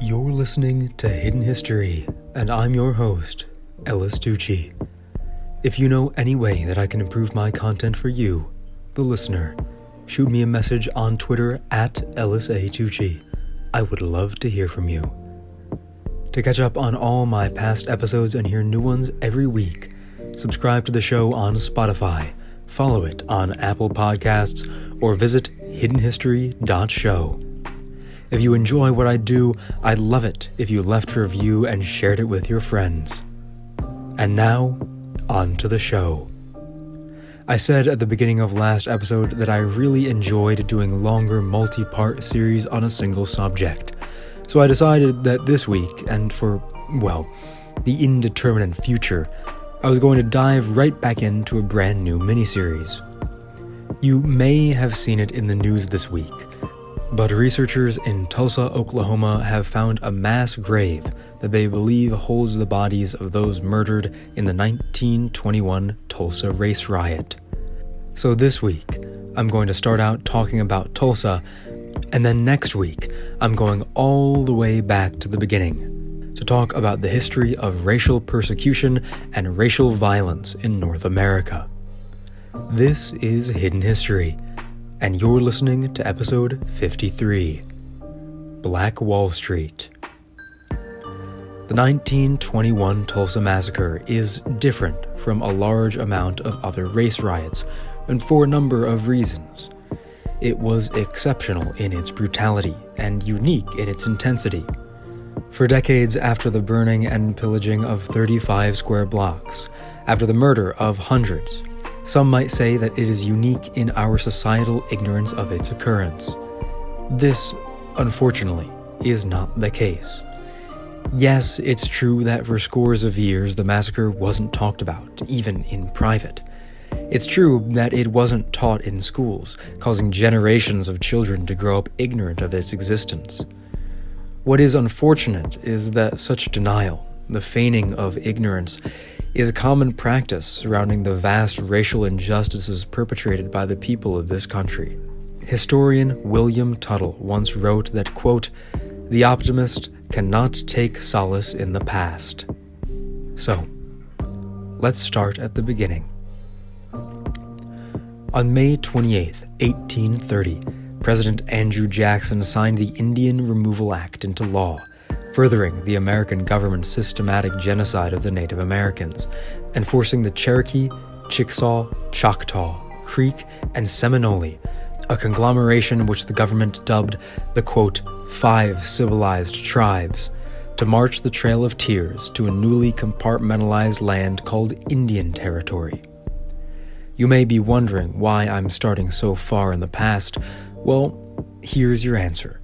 You're listening to Hidden History, and I'm your host, Ellis Tucci. If you know any way that I can improve my content for you, the listener, shoot me a message on Twitter at EllisA I would love to hear from you. To catch up on all my past episodes and hear new ones every week, subscribe to the show on Spotify, follow it on Apple Podcasts, or visit hiddenhistory.show. If you enjoy what I do, I'd love it if you left a review and shared it with your friends. And now, on to the show. I said at the beginning of last episode that I really enjoyed doing longer multi part series on a single subject. So I decided that this week, and for, well, the indeterminate future, I was going to dive right back into a brand new miniseries. You may have seen it in the news this week but researchers in Tulsa, Oklahoma have found a mass grave that they believe holds the bodies of those murdered in the 1921 Tulsa race riot. So this week, I'm going to start out talking about Tulsa, and then next week, I'm going all the way back to the beginning to talk about the history of racial persecution and racial violence in North America. This is Hidden History and you're listening to episode 53 Black Wall Street. The 1921 Tulsa Massacre is different from a large amount of other race riots, and for a number of reasons. It was exceptional in its brutality and unique in its intensity. For decades after the burning and pillaging of 35 square blocks, after the murder of hundreds, some might say that it is unique in our societal ignorance of its occurrence. This, unfortunately, is not the case. Yes, it's true that for scores of years the massacre wasn't talked about, even in private. It's true that it wasn't taught in schools, causing generations of children to grow up ignorant of its existence. What is unfortunate is that such denial, the feigning of ignorance, is a common practice surrounding the vast racial injustices perpetrated by the people of this country. Historian William Tuttle once wrote that, quote, the optimist cannot take solace in the past. So, let's start at the beginning. On May 28, 1830, President Andrew Jackson signed the Indian Removal Act into law furthering the American government's systematic genocide of the Native Americans, and forcing the Cherokee, Chickasaw, Choctaw, Creek, and Seminole, a conglomeration which the government dubbed the quote, five civilized tribes, to march the Trail of Tears to a newly compartmentalized land called Indian Territory. You may be wondering why I'm starting so far in the past. Well, here's your answer.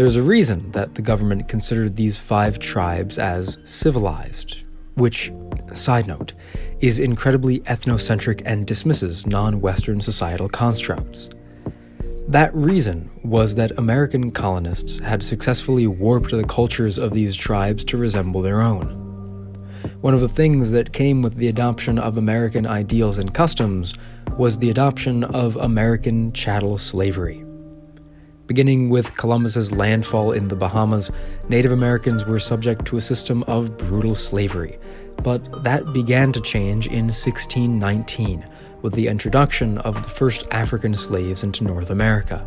There's a reason that the government considered these five tribes as civilized, which, side note, is incredibly ethnocentric and dismisses non Western societal constructs. That reason was that American colonists had successfully warped the cultures of these tribes to resemble their own. One of the things that came with the adoption of American ideals and customs was the adoption of American chattel slavery. Beginning with Columbus's landfall in the Bahamas, Native Americans were subject to a system of brutal slavery. But that began to change in 1619 with the introduction of the first African slaves into North America.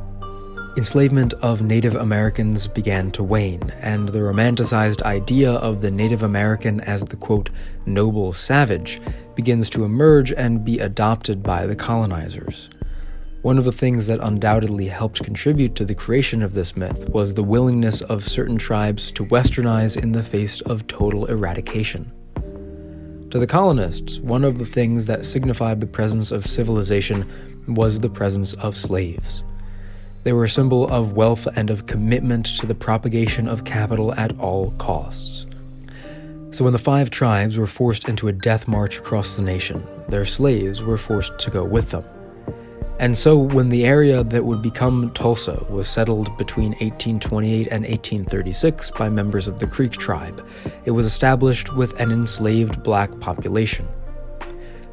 Enslavement of Native Americans began to wane, and the romanticized idea of the Native American as the quote, noble savage begins to emerge and be adopted by the colonizers. One of the things that undoubtedly helped contribute to the creation of this myth was the willingness of certain tribes to westernize in the face of total eradication. To the colonists, one of the things that signified the presence of civilization was the presence of slaves. They were a symbol of wealth and of commitment to the propagation of capital at all costs. So when the five tribes were forced into a death march across the nation, their slaves were forced to go with them. And so, when the area that would become Tulsa was settled between 1828 and 1836 by members of the Creek tribe, it was established with an enslaved black population.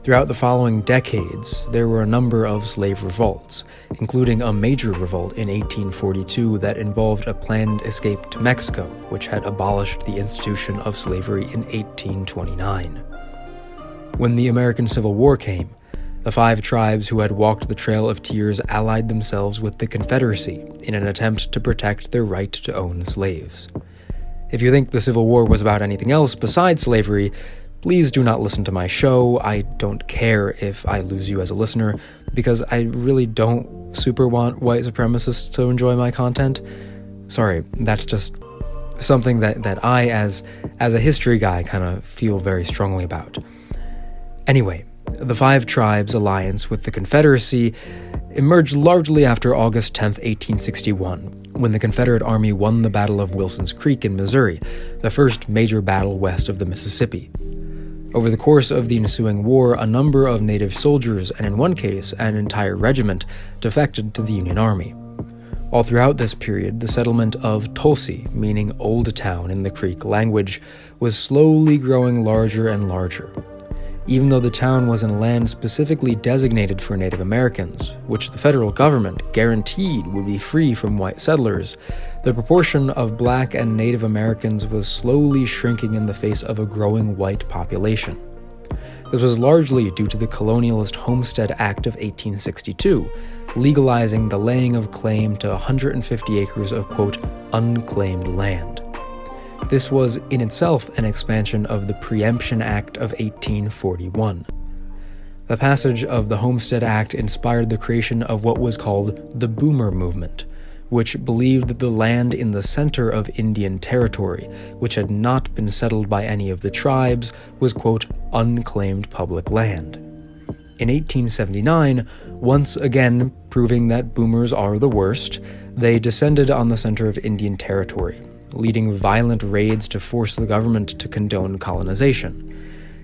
Throughout the following decades, there were a number of slave revolts, including a major revolt in 1842 that involved a planned escape to Mexico, which had abolished the institution of slavery in 1829. When the American Civil War came, the five tribes who had walked the Trail of Tears allied themselves with the Confederacy in an attempt to protect their right to own slaves. If you think the Civil War was about anything else besides slavery, Please do not listen to my show. I don't care if I lose you as a listener because I really don't super want white supremacists to enjoy my content. Sorry, that's just something that, that I as as a history guy kind of feel very strongly about. Anyway, the Five Tribes alliance with the Confederacy emerged largely after August 10, 1861, when the Confederate Army won the Battle of Wilson's Creek in Missouri, the first major battle west of the Mississippi. Over the course of the ensuing war, a number of native soldiers, and in one case, an entire regiment, defected to the Union Army. All throughout this period, the settlement of Tulsi, meaning Old Town in the Creek language, was slowly growing larger and larger. Even though the town was in land specifically designated for Native Americans, which the federal government guaranteed would be free from white settlers, the proportion of black and Native Americans was slowly shrinking in the face of a growing white population. This was largely due to the Colonialist Homestead Act of 1862, legalizing the laying of claim to 150 acres of, quote, unclaimed land. This was in itself an expansion of the Preemption Act of 1841. The passage of the Homestead Act inspired the creation of what was called the Boomer Movement, which believed the land in the center of Indian Territory, which had not been settled by any of the tribes, was, quote, unclaimed public land. In 1879, once again proving that boomers are the worst, they descended on the center of Indian Territory, leading violent raids to force the government to condone colonization.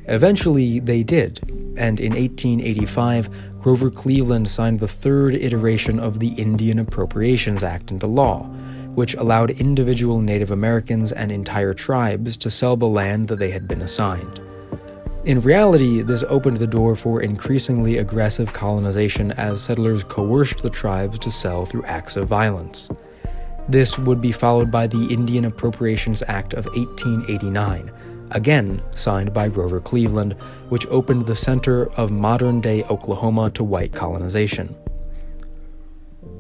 Eventually, they did, and in 1885, Grover Cleveland signed the third iteration of the Indian Appropriations Act into law, which allowed individual Native Americans and entire tribes to sell the land that they had been assigned. In reality, this opened the door for increasingly aggressive colonization as settlers coerced the tribes to sell through acts of violence. This would be followed by the Indian Appropriations Act of 1889, again signed by Grover Cleveland, which opened the center of modern day Oklahoma to white colonization.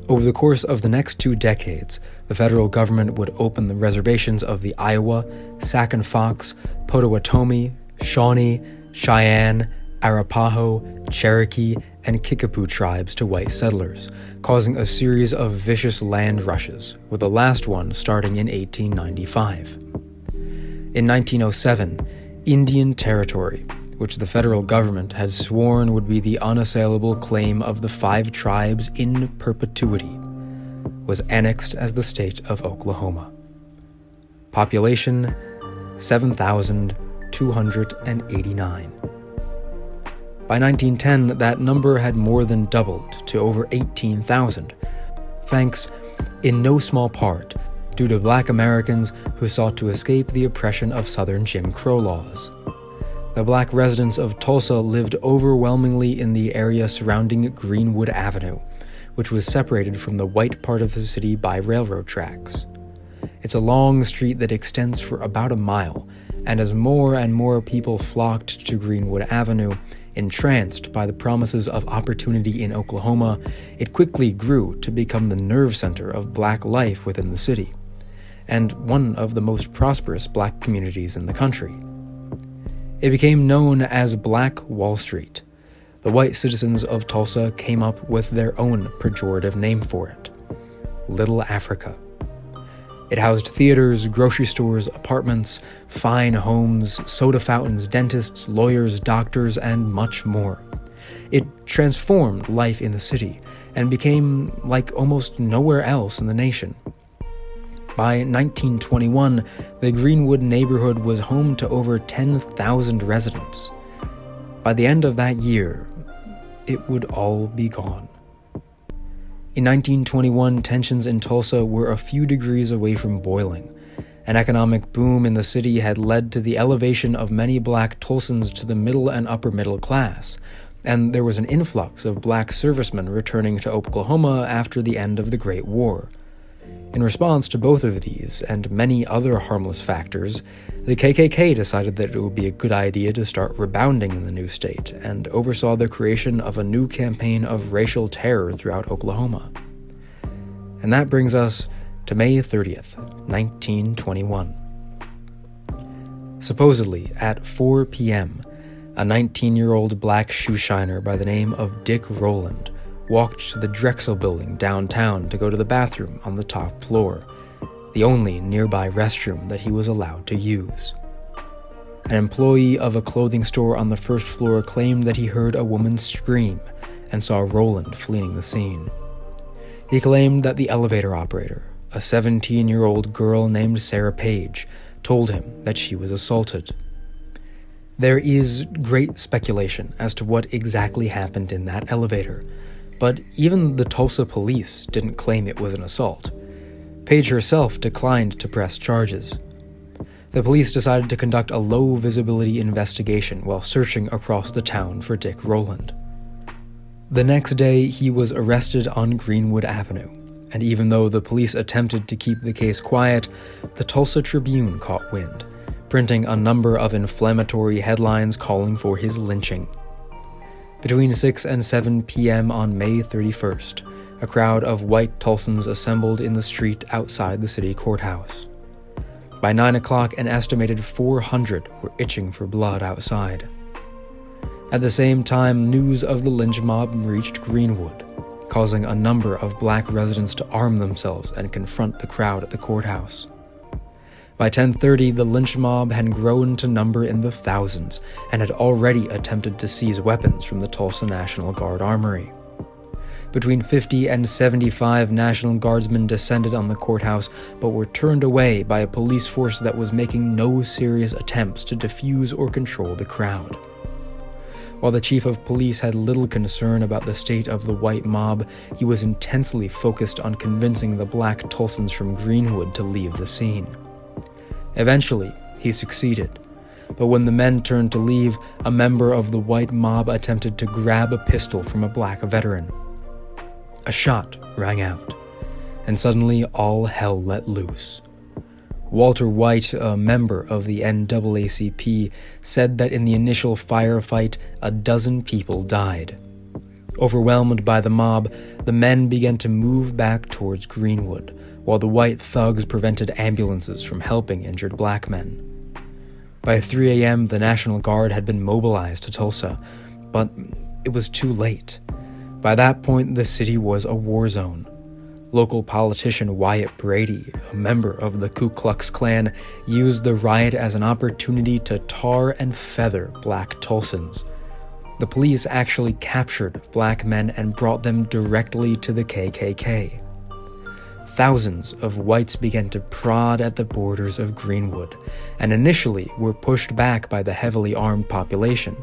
Over the course of the next two decades, the federal government would open the reservations of the Iowa, Sac and Fox, Potawatomi, Shawnee, Cheyenne, Arapaho, Cherokee, and Kickapoo tribes to white settlers, causing a series of vicious land rushes, with the last one starting in 1895. In 1907, Indian Territory, which the federal government had sworn would be the unassailable claim of the five tribes in perpetuity, was annexed as the state of Oklahoma. Population 7,289. By 1910, that number had more than doubled to over 18,000, thanks in no small part due to black Americans who sought to escape the oppression of Southern Jim Crow laws. The black residents of Tulsa lived overwhelmingly in the area surrounding Greenwood Avenue, which was separated from the white part of the city by railroad tracks. It's a long street that extends for about a mile, and as more and more people flocked to Greenwood Avenue, entranced by the promises of opportunity in Oklahoma, it quickly grew to become the nerve center of black life within the city and one of the most prosperous black communities in the country. It became known as Black Wall Street. The white citizens of Tulsa came up with their own pejorative name for it Little Africa. It housed theaters, grocery stores, apartments, fine homes, soda fountains, dentists, lawyers, doctors, and much more. It transformed life in the city and became like almost nowhere else in the nation. By 1921, the Greenwood neighborhood was home to over 10,000 residents. By the end of that year, it would all be gone. In 1921, tensions in Tulsa were a few degrees away from boiling, An economic boom in the city had led to the elevation of many black Tulsans to the middle and upper middle class, and there was an influx of black servicemen returning to Oklahoma after the end of the Great War. In response to both of these and many other harmless factors, the KKK decided that it would be a good idea to start rebounding in the new state and oversaw the creation of a new campaign of racial terror throughout Oklahoma. And that brings us to May 30th, 1921. Supposedly, at 4 p.m., a 19 year old black shoeshiner by the name of Dick Rowland walked to the Drexel building downtown to go to the bathroom on the top floor, the only nearby restroom that he was allowed to use. An employee of a clothing store on the first floor claimed that he heard a woman scream and saw Rowland fleeing the scene. He claimed that the elevator operator, a 17 year old girl named Sarah Page, told him that she was assaulted. There is great speculation as to what exactly happened in that elevator, but even the Tulsa police didn't claim it was an assault. Page herself declined to press charges. The police decided to conduct a low visibility investigation while searching across the town for Dick Rowland. The next day, he was arrested on Greenwood Avenue, and even though the police attempted to keep the case quiet, the Tulsa Tribune caught wind, printing a number of inflammatory headlines calling for his lynching. Between 6 and 7 p.m. on May 31st, a crowd of white Tulsans assembled in the street outside the city courthouse. By 9 o'clock, an estimated 400 were itching for blood outside. At the same time, news of the lynch mob reached Greenwood, causing a number of black residents to arm themselves and confront the crowd at the courthouse. By 1030, the lynch mob had grown to number in the thousands and had already attempted to seize weapons from the Tulsa National Guard armory. Between 50 and 75 National Guardsmen descended on the courthouse, but were turned away by a police force that was making no serious attempts to defuse or control the crowd. While the chief of police had little concern about the state of the white mob, he was intensely focused on convincing the black Tulsans from Greenwood to leave the scene. Eventually, he succeeded. But when the men turned to leave, a member of the white mob attempted to grab a pistol from a black veteran. A shot rang out, and suddenly all hell let loose. Walter White, a member of the NAACP, said that in the initial firefight, a dozen people died. Overwhelmed by the mob, the men began to move back towards Greenwood, while the white thugs prevented ambulances from helping injured black men. By 3 a.m., the National Guard had been mobilized to Tulsa, but it was too late. By that point, the city was a war zone. Local politician Wyatt Brady, a member of the Ku Klux Klan, used the riot as an opportunity to tar and feather black Tulsans. The police actually captured black men and brought them directly to the KKK thousands of whites began to prod at the borders of Greenwood, and initially were pushed back by the heavily armed population.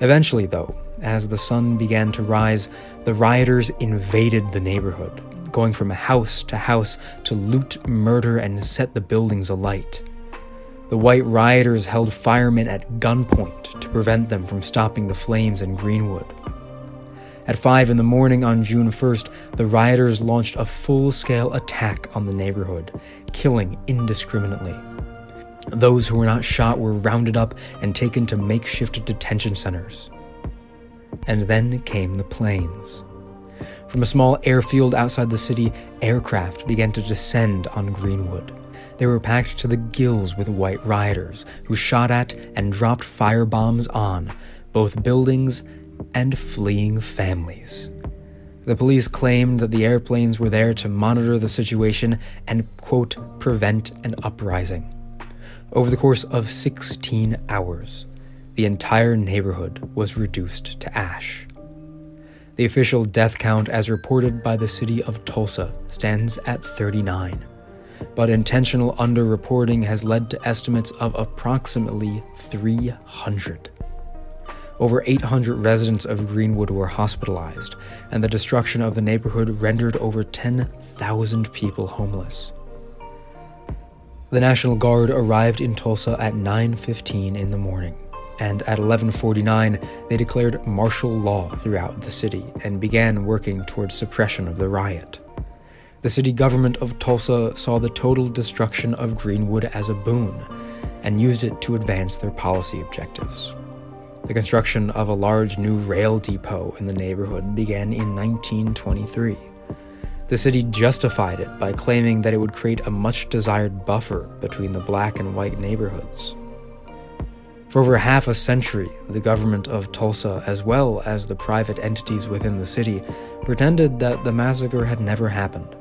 Eventually, though, as the sun began to rise, the rioters invaded the neighborhood, going from house to house to loot, murder, and set the buildings alight. The white rioters held firemen at gunpoint to prevent them from stopping the flames in Greenwood. At 5 in the morning on June 1st, the rioters launched a full scale attack on the neighborhood, killing indiscriminately. Those who were not shot were rounded up and taken to makeshift detention centers. And then came the planes. From a small airfield outside the city, aircraft began to descend on Greenwood. They were packed to the gills with white rioters, who shot at and dropped firebombs on both buildings and fleeing families. The police claimed that the airplanes were there to monitor the situation and, quote, prevent an uprising. Over the course of 16 hours, the entire neighborhood was reduced to ash. The official death count, as reported by the city of Tulsa, stands at 39, but intentional underreporting has led to estimates of approximately 300. Over 800 residents of Greenwood were hospitalized, and the destruction of the neighborhood rendered over 10,000 people homeless. The National Guard arrived in Tulsa at 9:15 in the morning, and at 11:49 they declared martial law throughout the city and began working towards suppression of the riot. The city government of Tulsa saw the total destruction of Greenwood as a boon and used it to advance their policy objectives. The construction of a large new rail depot in the neighborhood began in 1923. The city justified it by claiming that it would create a much desired buffer between the black and white neighborhoods. For over half a century, the government of Tulsa, as well as the private entities within the city, pretended that the massacre had never happened.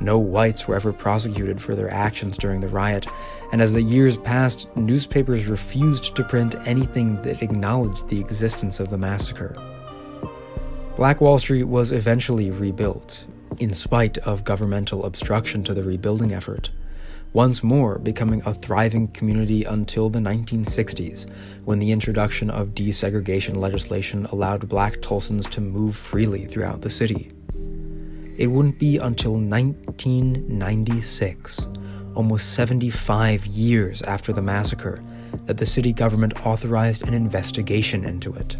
No whites were ever prosecuted for their actions during the riot, and as the years passed, newspapers refused to print anything that acknowledged the existence of the massacre. Black Wall Street was eventually rebuilt, in spite of governmental obstruction to the rebuilding effort, once more becoming a thriving community until the 1960s, when the introduction of desegregation legislation allowed black Tulsans to move freely throughout the city. It wouldn't be until 1996, almost 75 years after the massacre, that the city government authorized an investigation into it.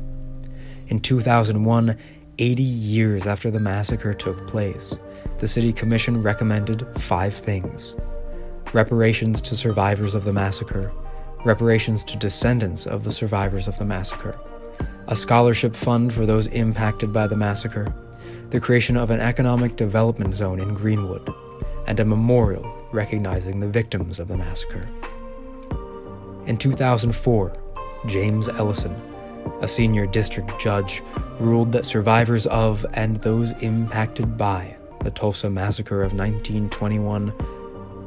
In 2001, 80 years after the massacre took place, the City Commission recommended five things reparations to survivors of the massacre, reparations to descendants of the survivors of the massacre, a scholarship fund for those impacted by the massacre, the creation of an economic development zone in Greenwood, and a memorial recognizing the victims of the massacre. In 2004, James Ellison, a senior district judge, ruled that survivors of and those impacted by the Tulsa Massacre of 1921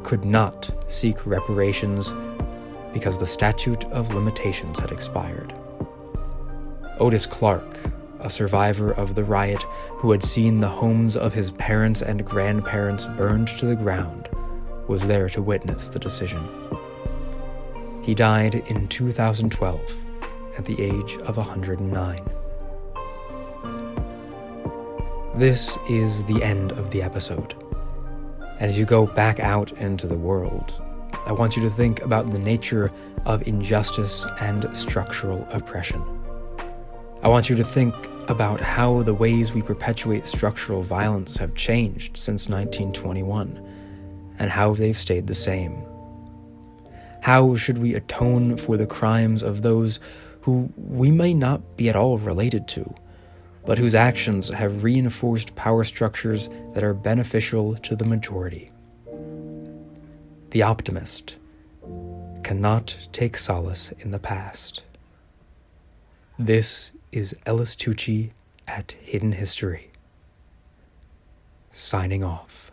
could not seek reparations because the statute of limitations had expired. Otis Clark, a survivor of the riot who had seen the homes of his parents and grandparents burned to the ground, was there to witness the decision. He died in 2012 at the age of 109. This is the end of the episode. And as you go back out into the world, I want you to think about the nature of injustice and structural oppression. I want you to think about how the ways we perpetuate structural violence have changed since 1921 and how they've stayed the same. How should we atone for the crimes of those who we may not be at all related to, but whose actions have reinforced power structures that are beneficial to the majority? The optimist cannot take solace in the past. This is Ellis Tucci at Hidden History. Signing off.